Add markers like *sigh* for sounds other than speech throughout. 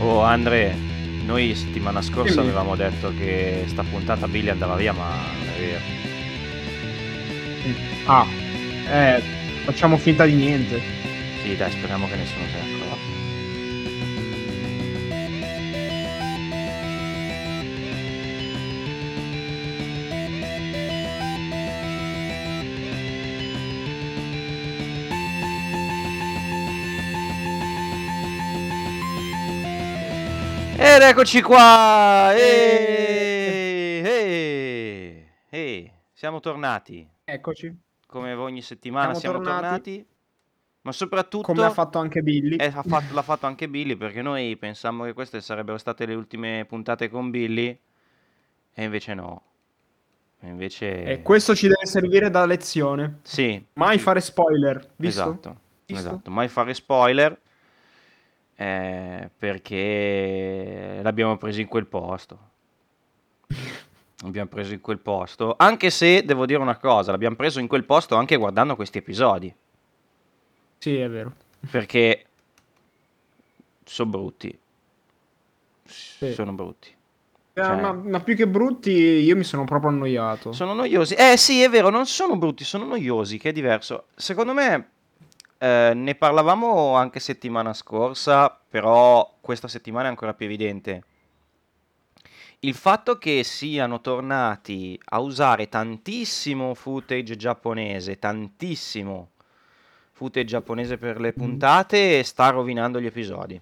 Oh Andre, noi settimana scorsa avevamo detto che sta puntata Billy andava via, ma non è vero. Ah, eh, facciamo finta di niente. Sì, dai, speriamo che nessuno se Ed eccoci qua! Ehi, ehi, ehi, siamo tornati. Eccoci. Come ogni settimana siamo, Siamo tornati. tornati. Ma soprattutto Come ha fatto anche Billy. eh, ha fatto- l'ha fatto anche Billy perché noi pensavamo che queste sarebbero state le ultime puntate con Billy e invece no. E invece E questo ci deve servire da lezione. sì, Mai fare spoiler, visto? esatto, Visto? esatto, mai fare spoiler eh, perché l'abbiamo preso in quel posto. L'abbiamo preso in quel posto, anche se devo dire una cosa, l'abbiamo preso in quel posto anche guardando questi episodi. Sì, è vero. Perché sono brutti. Sono brutti. Eh, Cioè- ma, ma più che brutti, io mi sono proprio annoiato. Sono noiosi. Eh sì, è vero, non sono brutti, sono noiosi, che è diverso. Secondo me, eh, ne parlavamo anche settimana scorsa, però questa settimana è ancora più evidente. Il fatto che siano tornati a usare tantissimo footage giapponese, tantissimo footage giapponese per le puntate, sta rovinando gli episodi.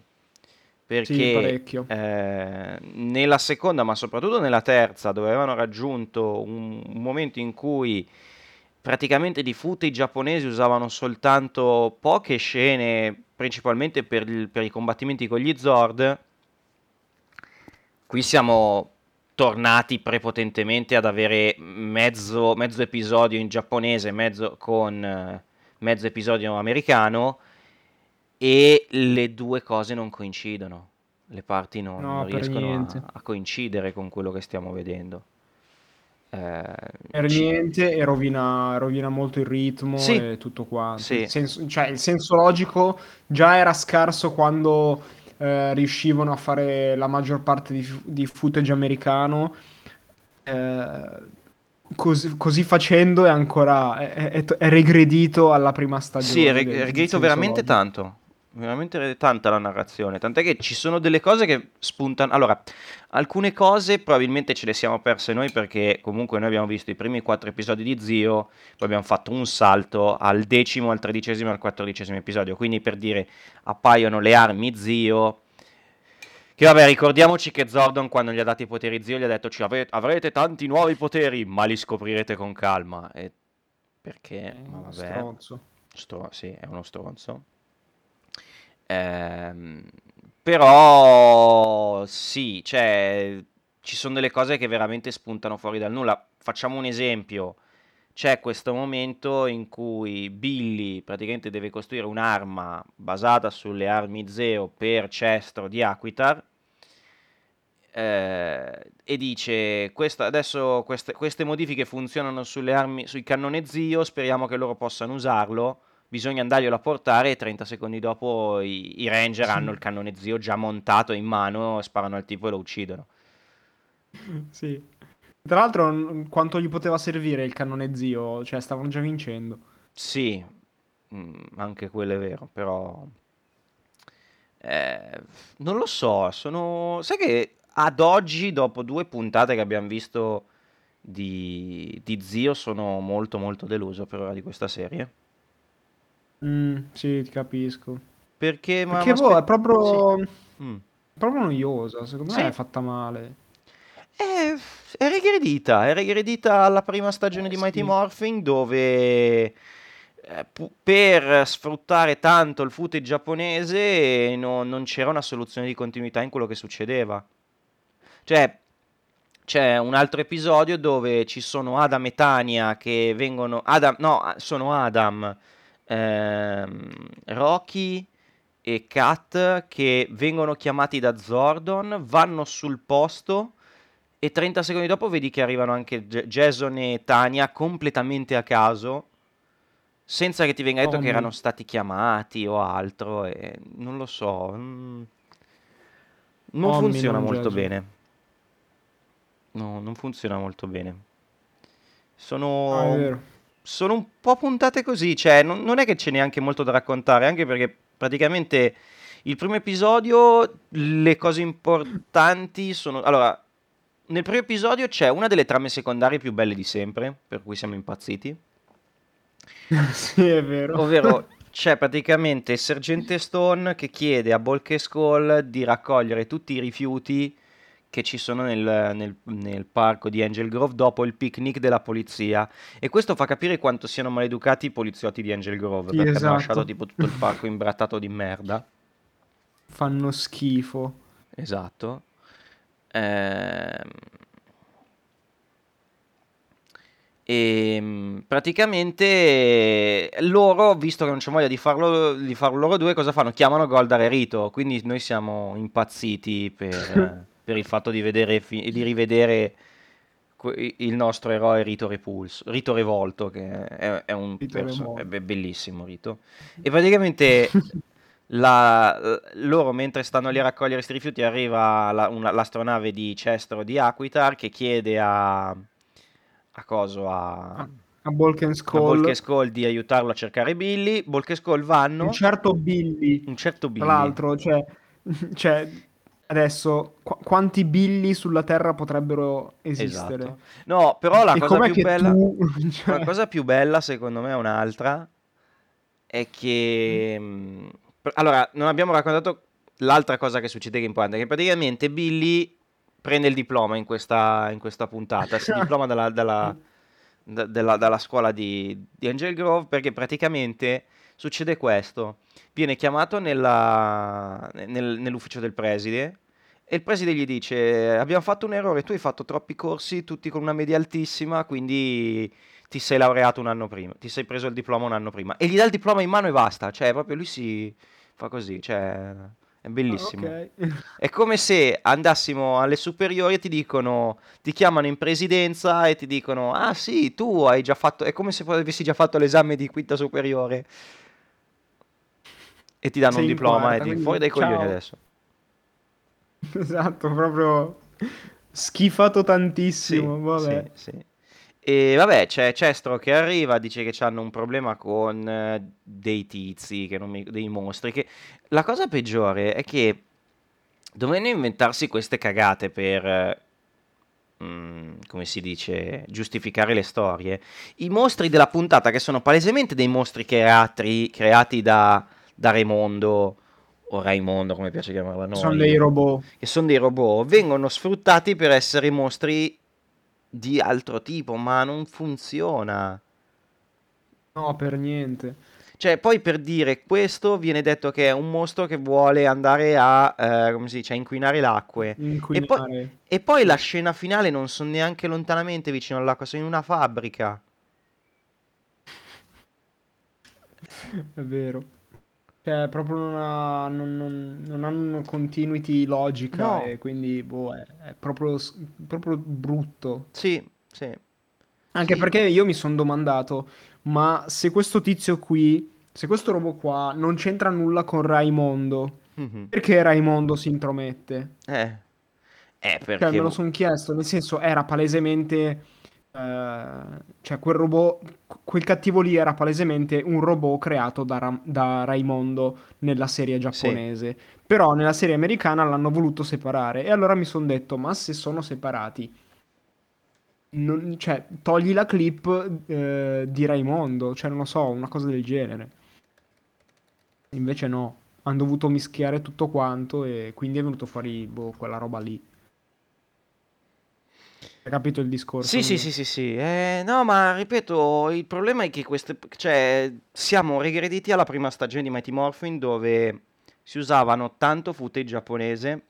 Perché Sì, eh, nella seconda, ma soprattutto nella terza, dove avevano raggiunto un, un momento in cui praticamente di footage giapponesi usavano soltanto poche scene, principalmente per, il- per i combattimenti con gli Zord, qui siamo tornati prepotentemente ad avere mezzo, mezzo episodio in giapponese, mezzo con mezzo episodio americano e le due cose non coincidono. Le parti non, No, non riescono a, a coincidere con quello che stiamo vedendo. Eh, Per niente e rovina, rovina molto il ritmo Sì. e tutto quanto. Sì. Il senso, cioè, il senso logico già era scarso quando eh, riuscivano a fare la maggior parte di, di footage americano. Eh, così, così facendo è ancora è, è- è regredito alla prima stagione. Sì, è regredito veramente logico. tanto. Veramente tanta la narrazione. Tant'è che ci sono delle cose che spuntano. Allora, alcune cose probabilmente ce le siamo perse noi perché comunque noi abbiamo visto i primi quattro episodi di Zio, poi abbiamo fatto un salto al decimo, al tredicesimo al quattordicesimo episodio. Quindi per dire, appaiono le armi Zio. Che vabbè, ricordiamoci che Zordon quando gli ha dato i poteri Zio gli ha detto "Ci ave- avrete tanti nuovi poteri, ma li scoprirete con calma. E perché? È Ma vabbè. stronzo. Stro- sì, è uno stronzo. Ehm, però sì, cioè, ci sono delle cose che veramente spuntano fuori dal nulla. Facciamo un esempio. C'è questo momento in cui Billy praticamente deve costruire un'arma basata sulle armi Zeo per Cestro di Aquitar eh, e dice "Questa- adesso queste, queste modifiche funzionano sulle armi, sui cannone Zio, speriamo che loro possano usarlo, bisogna andarglielo a portare e 30 secondi dopo i, i ranger Sì. hanno il cannone Zio già montato in mano, sparano al tipo e lo uccidono. Sì. Tra l'altro, quanto gli poteva servire il cannone zio? Cioè, stavano già vincendo. Sì, mm, anche quello è vero, però eh, non lo so, sono... Sai che ad oggi, dopo due puntate che abbiamo visto di, di Zio, sono molto molto deluso per ora di questa serie. Mm, sì, ti capisco. Perché, ma, Perché ma boh, aspe- è proprio, sì. Mm. proprio noiosa. Secondo me è fatta male. È, è regredita, è regredita alla prima stagione Eh, di Mighty sì. Morphin dove eh, pu- per sfruttare tanto il footage giapponese no- non c'era una soluzione di continuità in quello che succedeva. Cioè, c'è un altro episodio dove ci sono Adam e Tania che vengono... Adam, no, sono Adam, ehm, Rocky e Kat che vengono chiamati da Zordon, vanno sul posto e 30 secondi dopo vedi che arrivano anche Jason e Tania completamente a caso, senza che ti venga detto Oh, che no. erano stati chiamati o altro, e non lo so. mm. Non Omni, funziona non molto Gesù. bene. No, non funziona molto bene. Ah, Sono, vero. Sono un po' puntate così, cioè non, non è che c'è neanche molto da raccontare, anche perché praticamente il primo episodio, le cose importanti sono... Allora, nel primo episodio c'è una delle trame secondarie più belle di sempre, per cui siamo impazziti. *laughs* Sì, è vero. Ovvero *laughs* c'è praticamente il sergente Stone che chiede a Bulk e Skull di raccogliere tutti i rifiuti che ci sono nel, nel- nel parco di Angel Grove dopo il picnic della polizia. E questo fa capire quanto siano maleducati i poliziotti di Angel Grove, Sì, perché hanno esatto. lasciato tipo tutto il parco imbrattato di merda. Fanno schifo. Esatto. Ehm, E mm, praticamente loro, visto che non c'è voglia di farlo, di farlo loro due, cosa fanno? Chiamano Goldar e Rito. Quindi noi siamo impazziti per, *laughs* per il fatto di vedere, di rivedere il nostro eroe Rito Repulso, Rito Revolto, che è, è un perso- è be- bellissimo Rito. E praticamente *laughs* la- loro mentre stanno lì a raccogliere questi rifiuti arriva la- una- l'astronave di Cestro di Aquitar che chiede a, a coso a, A, Skull di aiutarlo a cercare Billy. Bulk Skull vanno. Un certo Billy, Un certo Billy. tra l'altro, cioè, *laughs* cioè, adesso, qu- quanti Billy sulla Terra potrebbero esistere? Esatto. No, però la cosa bella, tu... *laughs* cioè, la cosa più bella secondo me è un'altra. È che pr- allora, non abbiamo raccontato l'altra cosa che succede che è importante, che praticamente Billy prende il diploma in questa, in questa puntata, si *laughs* diploma dalla, dalla- da- della, dalla scuola di, di Angel Grove perché praticamente succede questo. Viene chiamato nella- nel- nell'ufficio del preside e il preside gli dice: Abbiamo fatto un errore, tu hai fatto troppi corsi, tutti con una media altissima, quindi ti sei laureato un anno prima, ti sei preso il diploma un anno prima. E gli dà il diploma in mano e basta. Cioè, proprio lui si fa così, cioè, è bellissimo. ok. È come se andassimo alle superiori e ti dicono, ti chiamano in presidenza e ti dicono: Ah, sì, tu hai già fatto. È come se avessi già fatto l'esame di quinta superiore. E ti danno Sei un diploma quarta, e ti quindi fuori dai coglioni ciao. adesso. *laughs* Esatto, proprio schifato Sì, tantissimo, vabbè. sì, sì. E vabbè, c'è Cestro che arriva, dice che hanno un problema con eh, dei tizi, che non mi- dei mostri. Che... La cosa peggiore è che dovendo inventarsi queste cagate per, eh, mm, come si dice, giustificare le storie, i mostri della puntata, che sono palesemente dei mostri creati, creati da, da Raimondo, o Raimondo, come piace chiamarla a Sono noi, dei robot. che sono dei robot, vengono sfruttati per essere mostri di altro tipo, ma non funziona. No, per niente. Cioè, poi per dire questo viene detto che è un mostro che vuole andare a, eh, come si dice, a inquinare l'acque. E poi, Inquinare. e poi la scena finale non sono neanche lontanamente vicino all'acqua, sono in una fabbrica. È vero. Cioè, proprio non, ha- non- non- non hanno continuity logica No, e quindi, boh, è, è proprio, proprio brutto. sì, sì, Anche sì, perché io mi sono domandato, ma se questo tizio qui, se questo robot qua non c'entra nulla con Raimondo, mhm, perché Raimondo si intromette? Eh, eh, Cioè, perché... me lo sono chiesto, nel senso, era palesemente, eh, cioè, quel robot, quel cattivo lì era palesemente un robot creato da, Ra- da Raimondo nella serie Sì, giapponese. Però nella serie americana l'hanno voluto separare. E allora mi sono detto, ma se sono separati, non- cioè, togli la clip, eh, di Raimondo, cioè, non lo so, una cosa del genere. Invece no, hanno dovuto mischiare tutto quanto e quindi è venuto fuori, boh, quella roba lì. Hai capito il discorso Sì, sì, sì, sì, sì. Eh, no, ma ripeto, il problema è che queste, cioè, siamo regrediti alla prima stagione di Mighty Morphin dove si usavano tanto footage giapponese,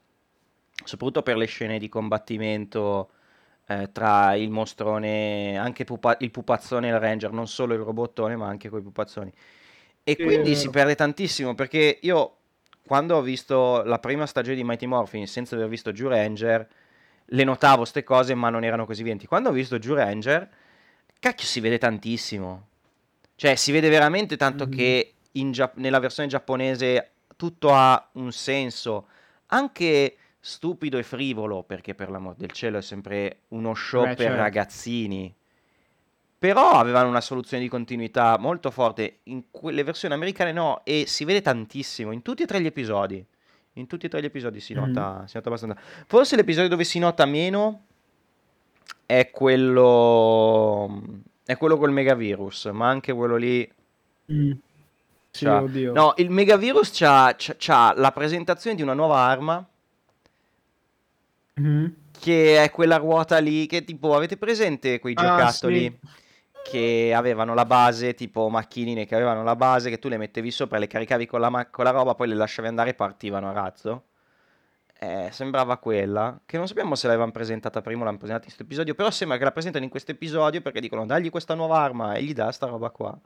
soprattutto per le scene di combattimento eh, tra il mostrone, anche pupa- il pupazzone e il ranger, non solo il robottone, ma anche quei pupazzoni. E Sì, quindi si vero. perde tantissimo perché io, quando ho visto la prima stagione di Mighty Morphin senza aver visto Jew Ranger, le notavo ste cose, ma non erano così evidenti. Quando ho visto Jew Ranger, cacchio, si vede tantissimo. Cioè, si vede veramente tanto Mhm. che in Gia- nella versione giapponese tutto ha un senso. Anche stupido e frivolo, perché per l'amor del cielo è sempre uno show Beh, per certo. ragazzini. Però avevano una soluzione di continuità molto forte. In quelle versioni americane no, e si vede tantissimo in tutti e tre gli episodi. In tutti e tre gli episodi si Mhm. nota, si nota abbastanza. Forse l'episodio dove si nota meno è quello. È quello col megavirus, ma anche quello lì. Mm. Sì, oddio. No, il megavirus c'ha, c'ha- c'ha la presentazione di una nuova arma. Mhm. Che è quella ruota lì. Che tipo, avete presente quei Ah, giocattoli? sì. Che avevano la base, tipo macchinine che avevano la base, che tu le mettevi sopra, le caricavi con la, ma- con la roba, poi le lasciavi andare e partivano a razzo. Eh, sembrava quella, che non sappiamo se l'avevano presentata prima o l'hanno presentata in questo episodio, però sembra che la presentano in questo episodio perché dicono dagli questa nuova arma e gli dà sta roba qua.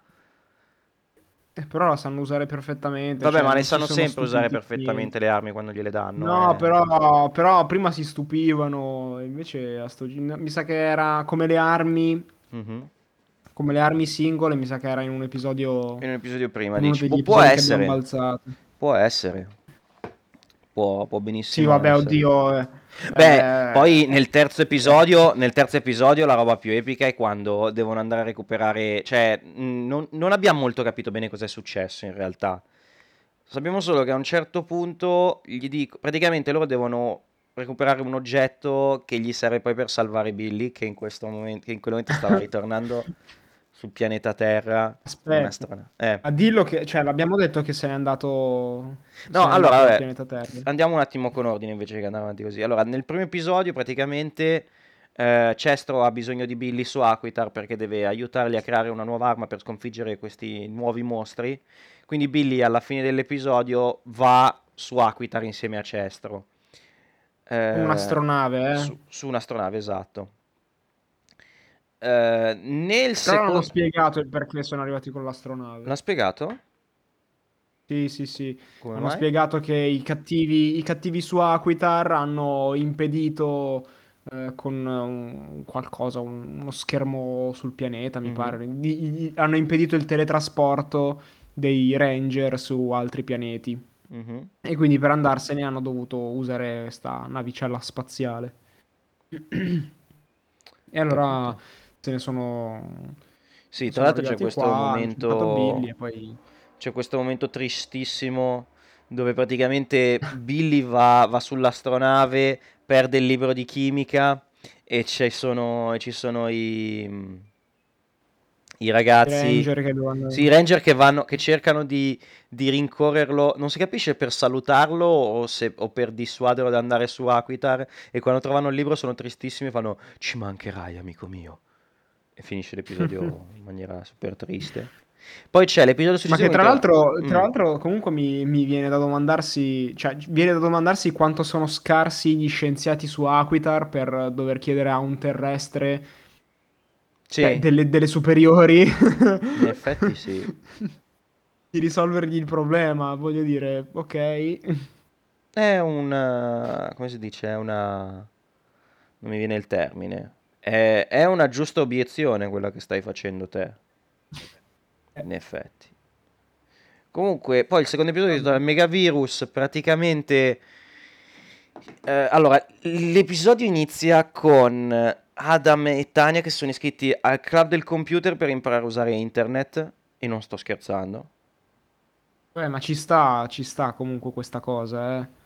Eh, però la sanno usare perfettamente. Vabbè, cioè, ma ne si sanno sempre usare perfettamente le armi quando gliele danno. No, eh. però, però prima si stupivano, invece a sto mi sa che era come le armi, Mhm. Come le armi singole, mi sa che era in un episodio, In un episodio prima dici, può, può essere, può essere, può, può Sì, benissimo vabbè, essere. oddio. eh, Beh, eh, poi nel terzo episodio, nel terzo episodio la roba più epica è quando devono andare a recuperare, cioè non, non abbiamo molto capito bene cosa è successo in realtà. Sappiamo solo che a un certo punto gli dico, praticamente loro devono recuperare un oggetto che gli serve poi per salvare Billy, che in questo momento, che in quel momento stava *laughs* ritornando sul pianeta Terra. Aspetta. Strana. Eh. A dillo che, cioè, l'abbiamo detto che se n'è andato. No, n'è allora, andato vabbè, andiamo un attimo con ordine invece che andare avanti così. Allora, nel primo episodio praticamente eh, Cestro ha bisogno di Billy su Aquitar perché deve aiutarli a creare una nuova arma per sconfiggere questi nuovi mostri. Quindi Billy alla fine dell'episodio va su Aquitar insieme a Cestro. Eh, Un'astronave, eh. Su, su un'astronave, esatto. Eh, nel Però non secondo... ho spiegato il perché sono arrivati con l'astronave. L'ha spiegato? Sì, sì, sì. Come Hanno mai? spiegato che i cattivi, i cattivi su Aquitar hanno impedito eh, con un- qualcosa, un- uno schermo sul pianeta, mi Mhm. pare. di- hanno impedito il teletrasporto dei Ranger su altri pianeti. Mhm. E quindi per andarsene hanno dovuto usare questa navicella spaziale. *clears throat* E allora. Se ne sono. Sì, tra l'altro c'è questo qua, momento... Billy. C'è questo momento tristissimo dove praticamente Billy va, va sull'astronave, perde il libro di chimica e ci sono, e ci sono i, i ragazzi, Ranger che dovevano. sì, i ranger che, vanno, che cercano di, di rincorrerlo, non si capisce per salutarlo o, se- o per dissuaderlo ad andare su Aquitar e quando trovano il libro sono tristissimi e fanno ci mancherai amico mio e finisce l'episodio *laughs* in maniera super triste. Poi c'è l'episodio Ma che successivo tra l'altro, tra Mm. l'altro comunque mi, mi viene da domandarsi, cioè viene da domandarsi quanto sono scarsi gli scienziati su Aquitar per dover chiedere a un terrestre Sì. cioè, delle, delle superiori In effetti sì. *laughs* di risolvergli il problema, voglio dire, ok. È un... eh, come si dice? È una... Non mi viene il termine. È, è una giusta obiezione quella che stai facendo te. In effetti. Comunque, poi il secondo episodio del Megavirus praticamente... eh, allora, l'episodio inizia con Adam e Tania che sono iscritti al club del computer per imparare a usare internet. E non sto scherzando. Beh, ma ci sta, ci sta comunque questa cosa, eh.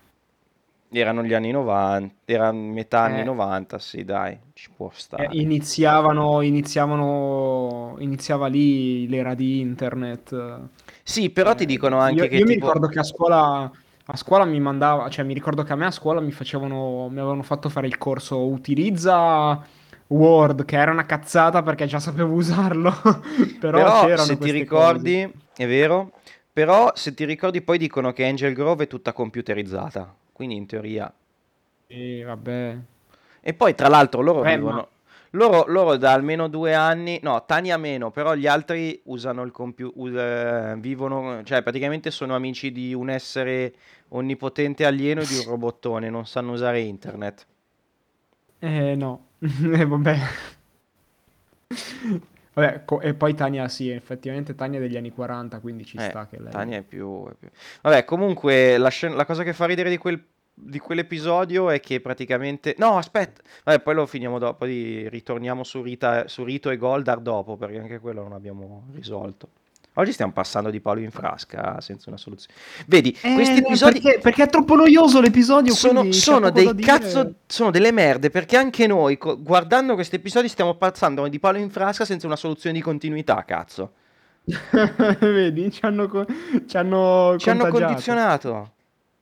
Erano gli anni 90, era metà anni Eh. 90, sì, dai, ci può Eh, stare. iniziavano, iniziavano, iniziava lì l'era di internet. Sì, però ti Eh, dicono anche io, che io mi tipo... ricordo che a scuola, a scuola mi mandava, cioè mi ricordo che a me a scuola mi facevano, mi avevano fatto fare il corso utilizza Word, che era una cazzata perché già sapevo usarlo, *laughs* però, Però se ti ricordi, è vero, però se ti ricordi poi dicono che Angel Grove è tutta computerizzata, quindi in teoria... Sì, vabbè. E poi tra l'altro loro Beh, vivono... ma- Loro, loro da almeno due anni, no, Tania meno, però gli altri usano il computer, vivono, cioè praticamente sono amici di un essere onnipotente alieno e di un *laughs* robottone, non sanno usare internet. Eh no, *laughs* Eh, vabbè. Vabbè, co- e poi Tania sì, effettivamente Tania è degli anni 40, quindi ci Eh, sta che lei... Tania è più, è più- Vabbè, comunque la, scena- la cosa che fa ridere di quel di quell'episodio è che praticamente... No, aspetta, vabbè, poi lo finiamo dopo, poi ritorniamo su, Rita, su Rito e Goldar dopo, perché anche quello non abbiamo risolto. Oggi stiamo passando di palo in frasca senza una soluzione. Vedi, Eh, questi episodi perché, perché è troppo noioso l'episodio. sono, sono dei dire. cazzo, sono delle merde perché anche noi guardando questi episodi stiamo passando di palo in frasca senza una soluzione di continuità, cazzo. *laughs* Vedi, ci hanno, co- ci hanno Ci hanno condizionato.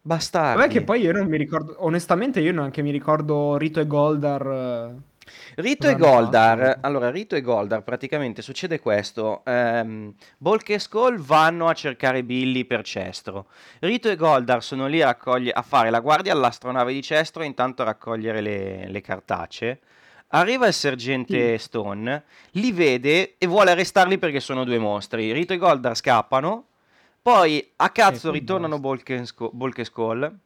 Bastardi. Vabbè che poi io non mi ricordo, onestamente io neanche mi ricordo Rito e Goldar. Eh, Rito e Goldar, allora Rito e Goldar praticamente succede questo, ehm, Bulk e Skull vanno a cercare Billy per Cestro, Rito e Goldar sono lì a, a fare la guardia all'astronave di Cestro e intanto a raccogliere le, le cartacee, arriva il sergente Stone, li vede e vuole arrestarli perché sono due mostri, Rito e Goldar scappano, poi a cazzo poi ritornano Bulk e Skull,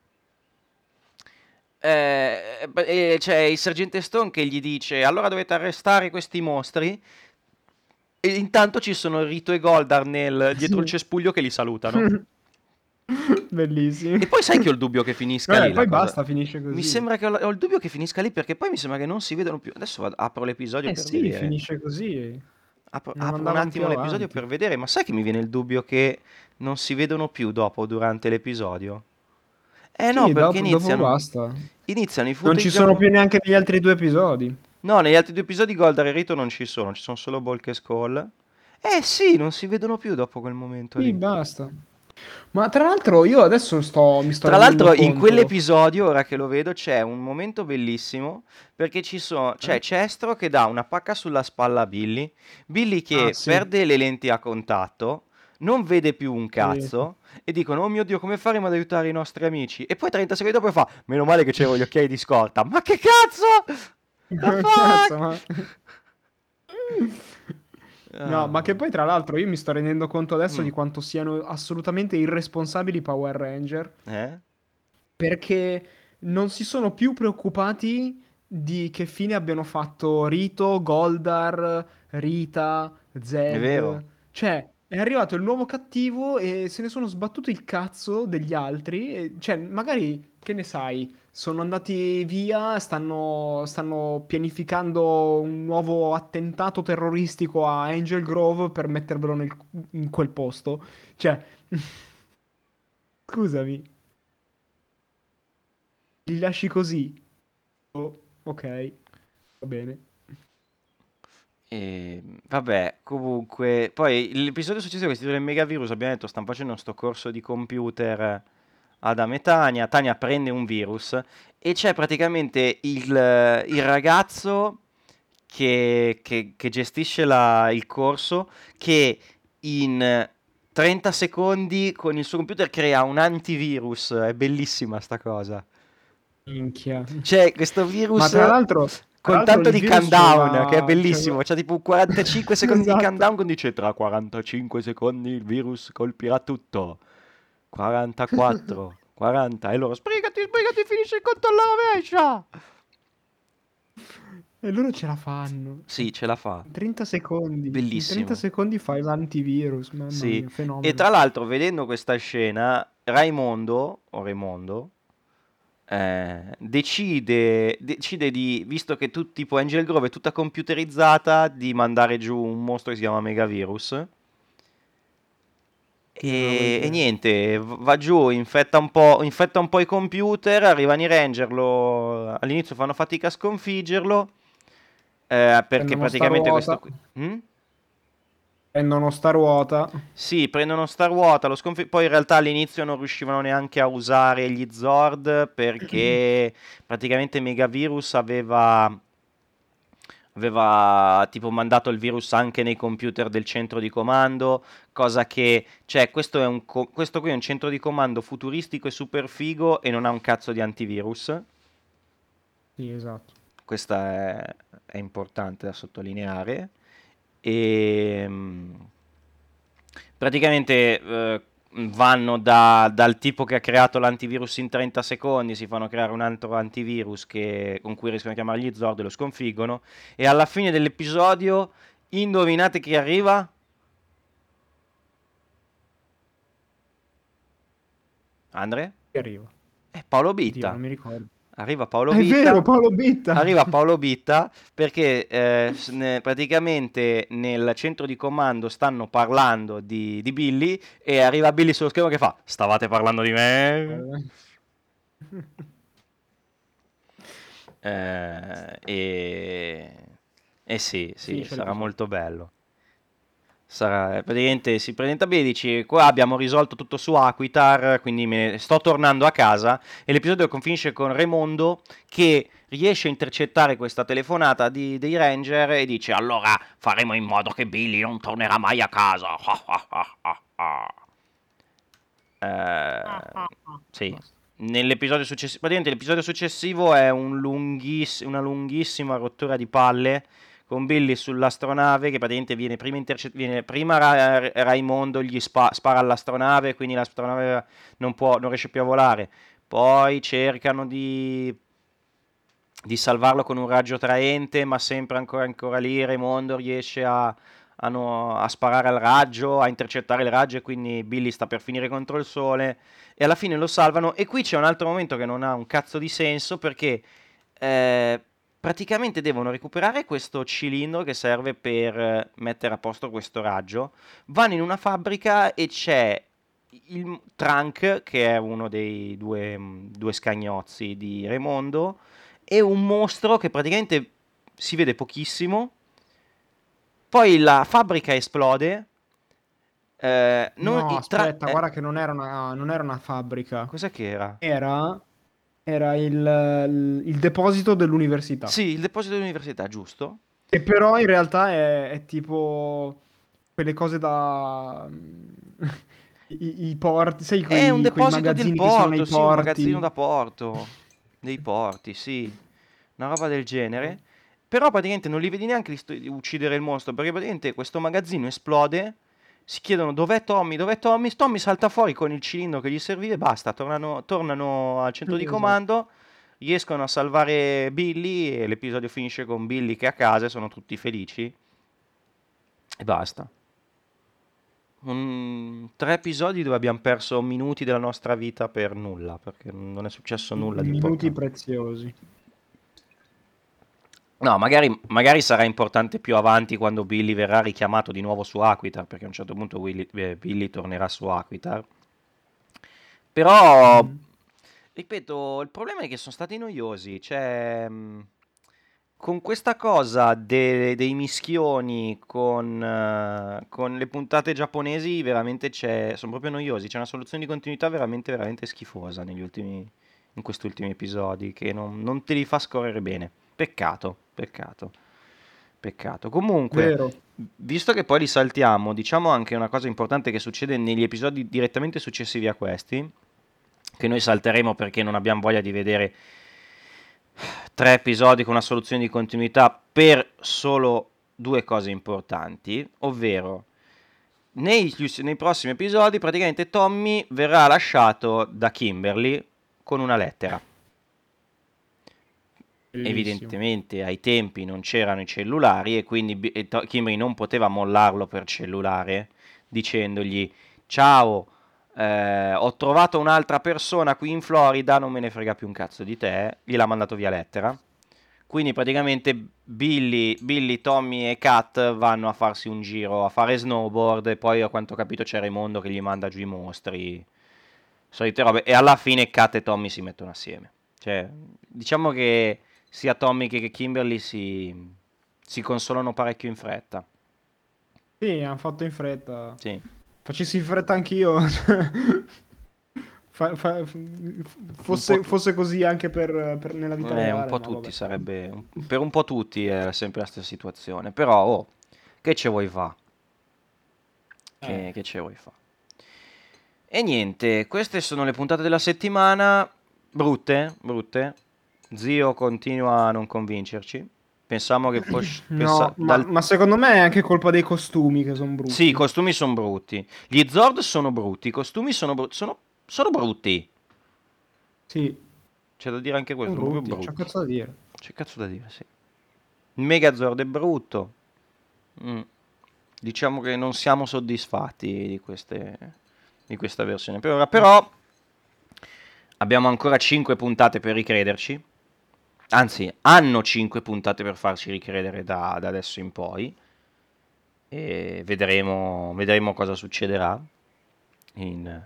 eh, beh, e c'è il sergente Stone che gli dice: Allora dovete arrestare questi mostri. E intanto ci sono Rito e Goldar nel, dietro Sì. il cespuglio che li salutano. *laughs* Bellissimi. e poi sai che ho il dubbio che finisca Vabbè, lì. poi basta, finisce così. Mi sembra che ho, ho il dubbio che finisca lì perché poi mi sembra che non si vedono più. Adesso vado- apro l'episodio Eh per sì, vedere. finisce così. Apro, apro un attimo l'episodio avanti. per vedere. Ma sai che mi viene il dubbio che non si vedono più dopo, durante l'episodio? Eh no, Sì, perché dopo, dopo iniziano, basta. iniziano i Non footage ci sono più neanche negli altri due episodi. No, negli altri due episodi Goldar e Rito non ci sono, ci sono solo Bulk e Skull. Eh sì, non si vedono più dopo quel momento Sì, lì. basta. Ma tra l'altro io adesso sto, mi sto Tra l'altro in conto- quell'episodio, ora che lo vedo, c'è un momento bellissimo perché ci sono, c'è Eh? Cestro che dà una pacca sulla spalla a Billy, Billy che Ah, sì. perde le lenti a contatto, non vede più un cazzo e dicono "Oh mio Dio, come faremo ad aiutare i nostri amici?" E poi 30 secondi dopo fa "Meno male che c'avevo gli occhiali di scorta". Ma che cazzo? *laughs* The? Cazzo, ma... *laughs* Ah. No, ma che poi tra l'altro io mi sto rendendo conto adesso Mm. di quanto siano assolutamente irresponsabili i Power Ranger Eh? perché non si sono più preoccupati di che fine abbiano fatto Rito, Goldar, Rita, Zed. È vero. Cioè, è arrivato il nuovo cattivo e se ne sono sbattuto il cazzo degli altri. e- cioè, magari, che ne sai, sono andati via, stanno, stanno pianificando un nuovo attentato terroristico a Angel Grove per mettervelo nel- in quel posto. Cioè, *laughs* scusami. Li lasci così? Oh, ok, va bene. E, vabbè, comunque, poi l'episodio successivo che si intitola il Megavirus, abbiamo detto, stanno facendo sto corso di computer Adam e Tania, Tania prende un virus e c'è praticamente il, il ragazzo che, che- che gestisce la- il corso che in 30 secondi con il suo computer crea un antivirus, è bellissima sta cosa. Minchia. C'è questo virus... Ma tra l'altro, Con tanto di countdown, c'era- che è bellissimo. c'era- C'è tipo un 45 *laughs* secondi di Esatto. countdown con dice tra 45 secondi il virus colpirà tutto. 44, 40 *laughs* e loro sbrigati, sbrigati, finisce il conto alla rovescia. E loro ce la fanno. Sì, ce la fa. 30 secondi. In Bellissimo. 30 secondi fai l'antivirus. Mamma Sì. mia, fenomeno. E tra l'altro, vedendo questa scena, Raimondo, o Raimondo, eh, decide, decide di, visto che tu, tipo Angel Grove è tutta computerizzata, di mandare giù un mostro che si chiama Megavirus. E, e niente, va giù, infetta un po', infetta un po' i computer, arrivano i ranger, lo- all'inizio fanno fatica a sconfiggerlo, eh, perché praticamente questo qui... Mm? Prendono sta ruota. Sì, prendono sta ruota, lo sconfi- poi in realtà all'inizio non riuscivano neanche a usare gli Zord perché *clears throat* praticamente Megavirus aveva, aveva tipo mandato il virus anche nei computer del centro di comando, cosa che, cioè questo, è un co- questo qui è un centro di comando futuristico e super figo e non ha un cazzo di antivirus. Sì, esatto. Questo è, è importante da sottolineare. E mm, praticamente eh, vanno da- dal tipo che ha creato l'antivirus in 30 secondi, si fanno creare un altro antivirus che- con cui riescono a chiamare gli Zord e lo sconfiggono. E alla fine dell'episodio, indovinate chi arriva? Andre? Che arriva. Eh, Paolo Bitta. non mi ricordo. Arriva Paolo È Bitta. vero, Paolo Bitta. Arriva Paolo Bitta *laughs* perché eh, ne- praticamente nel centro di comando stanno parlando di, di Billy e arriva Billy sullo schermo che fa Stavate parlando di me? Eh, e, e sì, sì, Sì, ce sarà molto bello. Sarà, praticamente si presenta bene, dici qua abbiamo risolto tutto su Aquitar, quindi me sto tornando a casa e l'episodio finisce con Raimondo che riesce a intercettare questa telefonata di- dei Ranger e dice allora faremo in modo che Billy non tornerà mai a casa. *laughs* Eh, sì, nell'episodio successivo, praticamente l'episodio successivo è un lunghiss- una lunghissima rottura di palle con Billy sull'astronave che praticamente viene prima, intercett- viene prima Ra- Raimondo gli spa- spara all'astronave quindi l'astronave non, può, non riesce più a volare. Poi cercano di, di salvarlo con un raggio traente ma sempre ancora, ancora lì Raimondo riesce a, a no- a sparare al raggio a intercettare il raggio e quindi Billy sta per finire contro il sole e alla fine lo salvano. E qui c'è un altro momento che non ha un cazzo di senso perché eh, praticamente devono recuperare questo cilindro che serve per eh, mettere a posto questo raggio. Vanno in una fabbrica e c'è il Trunk, che è uno dei due, mh, due scagnozzi di Raimondo, e un mostro che praticamente si vede pochissimo. Poi la fabbrica esplode. eh, non- No, il tra- aspetta, eh, guarda che non era una, non era una fabbrica. Cos'è che era? Era, era il, il- deposito dell'università. Sì, il deposito dell'università, giusto? Che però in realtà è, è tipo quelle cose da... *laughs* I, i porti, sai quei, È un deposito del magazzini che sono nei porto, sì, un magazzino da porto. Dei porti, sì. Una roba del genere. Però praticamente non li vedi neanche li di uccidere il mostro, perché praticamente questo magazzino esplode, si chiedono dov'è Tommy, dov'è Tommy, Tommy salta fuori con il cilindro che gli serviva e basta, tornano, tornano al centro Sì, di esatto. comando, riescono a salvare Billy e l'episodio finisce con Billy che è a casa e sono tutti felici. E basta. Un- tre episodi dove abbiamo perso minuti della nostra vita per nulla, perché non è successo nulla di Minuti preziosi. No, magari, magari sarà importante più avanti quando Billy verrà richiamato di nuovo su Aquitar, perché a un certo punto Willy- eh, Billy tornerà su Aquitar. Però, Mm. ripeto, il problema è che sono stati noiosi, cioè, mh, con questa cosa de- dei mischioni con, eh, con le puntate giapponesi, veramente c'è, sono proprio noiosi, c'è una soluzione di continuità veramente, veramente schifosa negli ultimi, in questi ultimi episodi, che non, non te li fa scorrere bene. Peccato, peccato, peccato. Comunque, Vero. visto che poi li saltiamo, diciamo anche una cosa importante che succede negli episodi direttamente successivi a questi, che noi salteremo perché non abbiamo voglia di vedere tre episodi con una soluzione di continuità per solo due cose importanti, ovvero nei, nei prossimi episodi praticamente Tommy verrà lasciato da Kimberly con una lettera. Bellissimo. Evidentemente ai tempi non c'erano i cellulari e quindi e Kimberly non poteva mollarlo per cellulare dicendogli ciao, eh, ho trovato un'altra persona qui in Florida, non me ne frega più un cazzo di te, gliel'ha mandato via lettera. Quindi praticamente Billy, Billy, Tommy e Kat vanno a farsi un giro, a fare snowboard e poi a quanto ho capito c'è Raimondo che gli manda giù i mostri, solite robe. E alla fine Kat e Tommy si mettono assieme. Cioè, diciamo che sia Tommy che Kimberly si, si consolano parecchio in fretta. Sì, hanno fatto in fretta. Sì. Facessi in fretta anch'io. *laughs* Fa- fa- fosse, fosse così anche per, per- nella vita Eh, reale. un po' tutti vabbè. sarebbe, per un po' tutti è sempre la stessa situazione, però oh, che ce vuoi fa? Che, Eh. che ce vuoi fa? E niente, queste sono le puntate della settimana, brutte, brutte. Zio continua a non convincerci. Pensiamo che fosse... No, ma, ma secondo me è anche colpa dei costumi che sono brutti. Sì, i costumi sono brutti. Gli Zord sono brutti, i costumi sono, bru- sono, sono brutti. Sì, C'è da dire anche questo, sono proprio brutti, c'è brutti. cazzo da dire. C'è cazzo da dire, sì. Il Megazord è brutto. Mm. Diciamo che non siamo soddisfatti di, queste, di questa versione per ora, però abbiamo ancora 5 puntate per ricrederci. Anzi, hanno 5 puntate per farci ricredere da, da adesso in poi. E vedremo, vedremo cosa succederà in...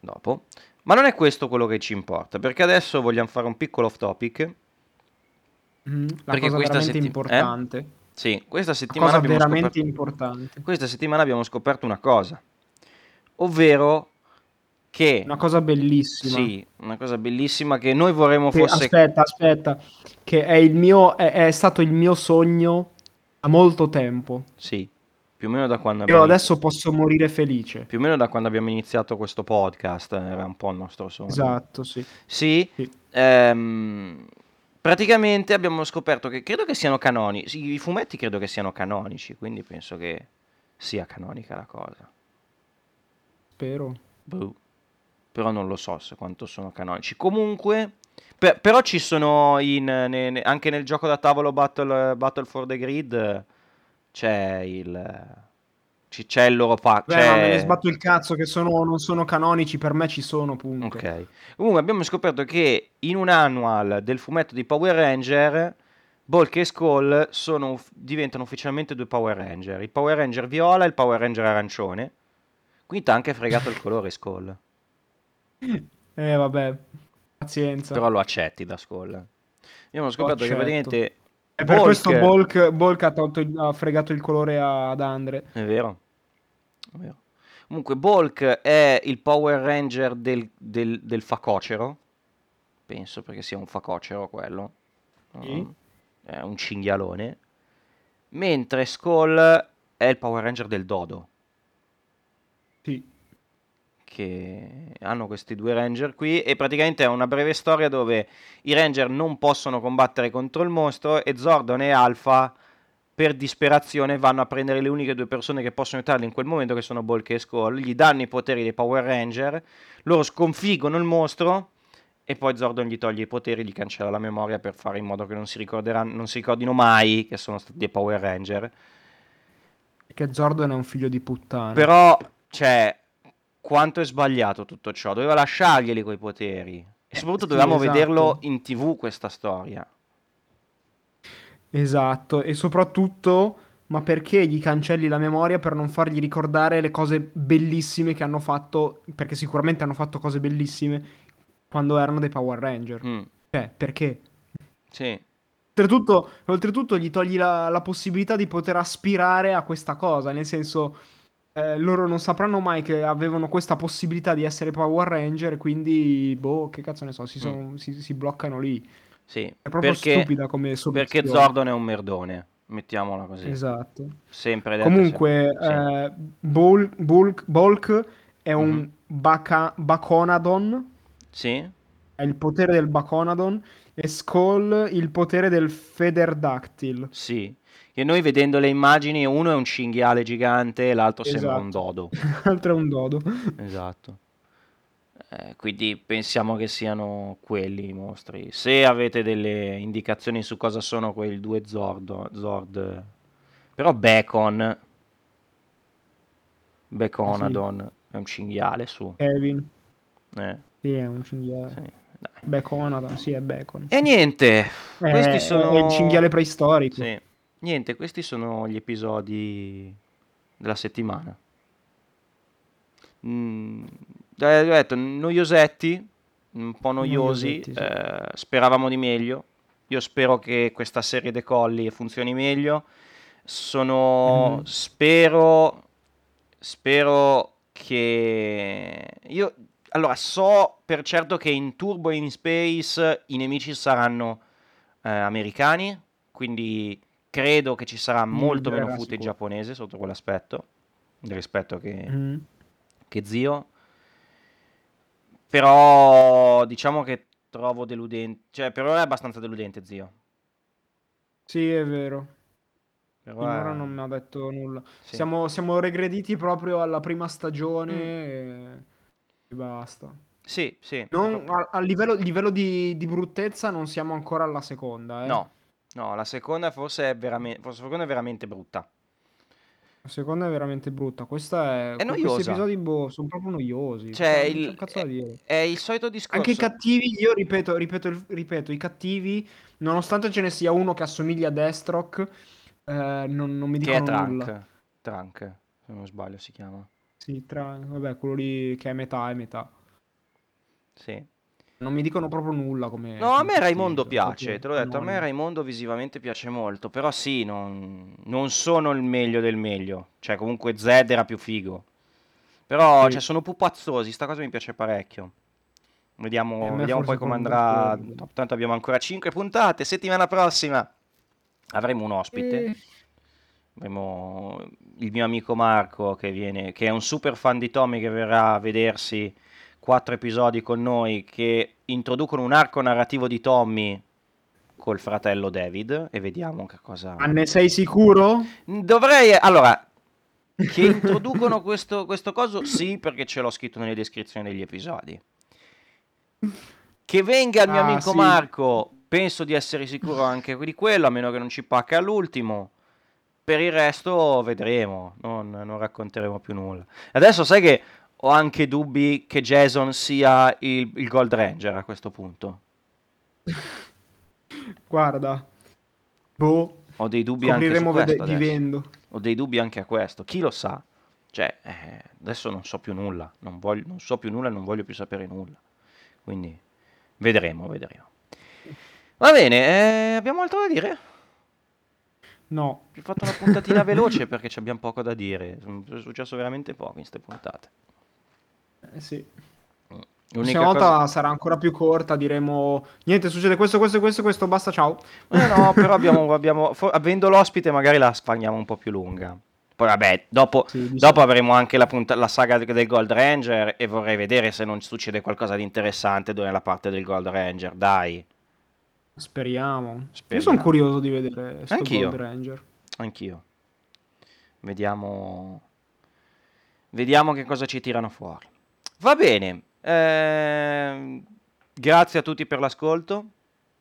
dopo. Ma non è questo quello che ci importa, perché adesso vogliamo fare un piccolo off topic. Mm, Perché questa veramente settim- importante. Sì, questa settimana scoperto... importante. Questa settimana abbiamo scoperto una cosa, ovvero che Una cosa bellissima. sì, una cosa bellissima che noi vorremmo Che- fosse Aspetta, aspetta, che è il mio, è, è stato il mio sogno da molto tempo. sì, più o meno da quando Io abbiamo adesso posso morire felice. più o meno da quando abbiamo iniziato questo podcast, era un po' il nostro sogno. Esatto, sì. Sì, Sì. ehm, praticamente abbiamo scoperto che credo che siano canoni, sì, i fumetti credo che siano canonici, quindi penso che sia canonica la cosa. Spero. Boh. Però non lo so se quanto sono canonici. Comunque, per- però ci sono in, ne- ne- anche nel gioco da tavolo Battle, Battle for the Grid c'è il c'è il loro pack. Beh, ma me ne sbatto il cazzo che sono, non sono canonici, per me ci sono, punto. Ok. Comunque abbiamo scoperto che in un annual del fumetto di Power Ranger, Bulk e Skull sono diventano ufficialmente due Power Ranger. Il Power Ranger viola e il Power Ranger arancione. Quindi t'ha anche fregato il colore Skull. Eh, vabbè, pazienza. Però lo accetti da Skull. Abbiamo scoperto che praticamente E per Bulk- questo Bulk, Bulk ha, tolto ha fregato il colore a- ad Andre. È vero. È vero. Comunque, Bulk è il Power Ranger del, del, del facocero. Penso perché sia un facocero quello. Sì. Mm. È un cinghialone. Mentre Skull è il Power Ranger del dodo. Sì. Che hanno questi due ranger qui. E praticamente è una breve storia dove i ranger non possono combattere contro il mostro. E Zordon e Alpha per disperazione vanno a prendere le uniche due persone che possono aiutarli in quel momento, che sono Bulk e Skull, gli danno i poteri dei Power Ranger, loro sconfiggono il mostro e poi Zordon gli toglie i poteri, gli cancella la memoria per fare in modo che non si, ricorderanno, non si ricordino mai che sono stati dei Power Ranger. Che Zordon è un figlio di puttana. Però, cioè, quanto è sbagliato tutto ciò? Doveva lasciarglieli quei poteri. E soprattutto sì, dovevamo esatto. vederlo in tv questa storia. Esatto, e soprattutto, ma perché gli cancelli la memoria per non fargli ricordare le cose bellissime che hanno fatto? Perché sicuramente hanno fatto cose bellissime quando erano dei Power Ranger. Mm, Cioè, perché? sì. Oltretutto, oltretutto gli togli la, la possibilità di poter aspirare a questa cosa, nel senso, eh, loro non sapranno mai che avevano questa possibilità di essere Power Ranger, quindi, boh, che cazzo ne so, si, sono- si- si bloccano lì. Sì, È proprio perché, stupida come perché soluzione. Zordon è un merdone, mettiamola così. Esatto. Sempre detto, Comunque, sempre- eh, Bulk, Bulk- Bulk è un Mhm. Baca- Baconadon, sì. Sì? è il potere del Baconadon, e Skull il potere del Federdactyl. Sì. E noi vedendo le immagini, uno è un cinghiale gigante e l'altro sembra un Esatto. dodo. *laughs* L'altro è un dodo. Esatto. Eh, quindi pensiamo che siano quelli i mostri. Se avete delle indicazioni su cosa sono quei due Zord, Zord però Bacon, Baconadon è un cinghiale su. Kevin. Eh, Sì, è un cinghiale. sì. Baconadon, sì, è Bacon. E niente, È- questi è- sono... è il cinghiale preistorico. Sì. Niente, questi sono gli episodi della settimana. Mm, eh, ho detto, noiosetti, un po' noiosi, Noiosetti, sì. eh, speravamo di meglio. Io spero che questa serie decolli e funzioni meglio. Sono, Mhm. spero, spero che io, allora, so per certo che in Turbo e in Space i nemici saranno eh, americani, quindi credo che ci sarà molto meno footage sicuro. giapponese sotto quell'aspetto, rispetto che, Mhm. che zio. Però diciamo che trovo deludente, cioè per ora è abbastanza deludente zio. Sì, è vero. Per Finora ora- non mi ha detto nulla. sì. Siamo, siamo regrediti proprio alla prima stagione Mm. e... e basta. Sì, sì. Non- a, a livello, livello di, di bruttezza non siamo ancora alla seconda, eh. No, no, la seconda forse è veramente, forse la seconda è veramente brutta. La seconda è veramente brutta. Questa è... È que- Questi episodi boh, sono proprio noiosi. Cioè, Cioè, il- cazzo da è, dire. è il solito Anche i discorso. cattivi, io ripeto, ripeto, ripeto, i cattivi, nonostante ce ne sia uno che assomiglia a Deathstroke, eh, non, non mi Che è dicono nulla. Trunk. Trunk, se non sbaglio si chiama. Sì, tra, vabbè, quello lì che è metà è metà. Sì. Non mi dicono proprio nulla come, No, a me Raimondo piace, te l'ho detto, a me. Raimondo visivamente piace molto, però sì, non, non sono il meglio del meglio, cioè comunque Zed era più figo, però Sì. cioè, sono pupazzosi, sta cosa mi piace parecchio. Vediamo, vediamo poi come andrà, tanto abbiamo ancora 5 puntate, settimana prossima avremo un ospite, Eh, avremo il mio amico Marco che viene, che è un super fan di Tommy che verrà a vedersi quattro episodi con noi che introducono un arco narrativo di Tommy col fratello David e vediamo che cosa... Ma ne sei sicuro? Dovrei... Allora, che introducono *laughs* questo, questo coso? Sì, perché ce l'ho scritto nelle descrizioni degli episodi. Che venga il mio Ah, amico sì. Marco, penso di essere sicuro anche di quello, a meno che non ci pacca all'ultimo. Per il resto vedremo, non, non racconteremo più nulla. Adesso sai che ho anche dubbi che Jason sia il, il Gold Ranger a questo punto. Guarda. Boh, Ho dei dubbi anche su scopriremo vede- vivendo. Ho dei dubbi anche a questo. Chi lo sa? Cioè, eh, adesso non so più nulla. Non, voglio- non so più nulla e non voglio più sapere nulla. Quindi vedremo, vedremo. Va bene, eh, abbiamo altro da dire? No. Ho fatto una puntatina *laughs* veloce perché abbiamo poco da dire. È successo veramente poco in queste puntate. Eh sì. La L'unica prossima volta cosa... sarà ancora più corta, diremo niente, succede questo, questo, questo, questo, basta, ciao. Eh no, *laughs* però abbiamo, abbiamo- fo- avendo l'ospite magari la spagniamo un po' più lunga. Poi vabbè, dopo, Sì, dopo avremo anche la, punta- la saga del Gold Ranger e vorrei vedere se non succede qualcosa di interessante nella parte del Gold Ranger. Dai, Speriamo. Io Speriamo. sono curioso di vedere sto Anch'io. Gold Ranger. anch'io. Vediamo, vediamo che cosa ci tirano fuori. Va bene, ehm, grazie a tutti per l'ascolto.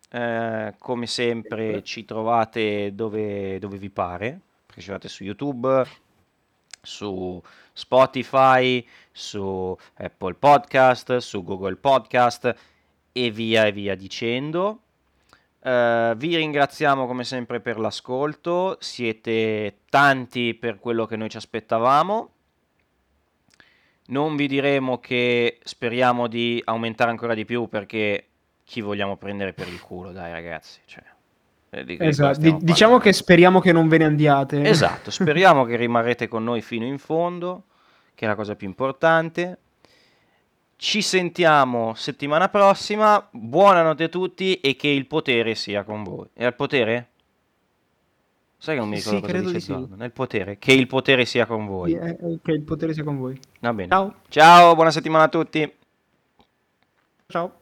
Eh, come sempre ci trovate dove, dove vi pare, perché ci trovate su YouTube, su Spotify, su Apple Podcast, su Google Podcast e via e via dicendo. Eh, vi ringraziamo come sempre per l'ascolto, siete tanti per quello che noi ci aspettavamo. Non vi diremo che speriamo di aumentare ancora di più perché chi vogliamo prendere per il culo, dai ragazzi. Cioè, eh, di- Esatto. Di- diciamo che speriamo che non ve ne andiate. Esatto, *laughs* speriamo che rimarrete con noi fino in fondo, che è la cosa più importante. Ci sentiamo settimana prossima. Buonanotte a tutti e che il potere sia con voi. È al potere? Sai che non mi Sì, ricordo cosa credo dice di sì. Nel potere. Che il potere sia con voi. Sì, eh, Che il potere sia con voi. Va bene. Ciao. Ciao, buona settimana a tutti. Ciao.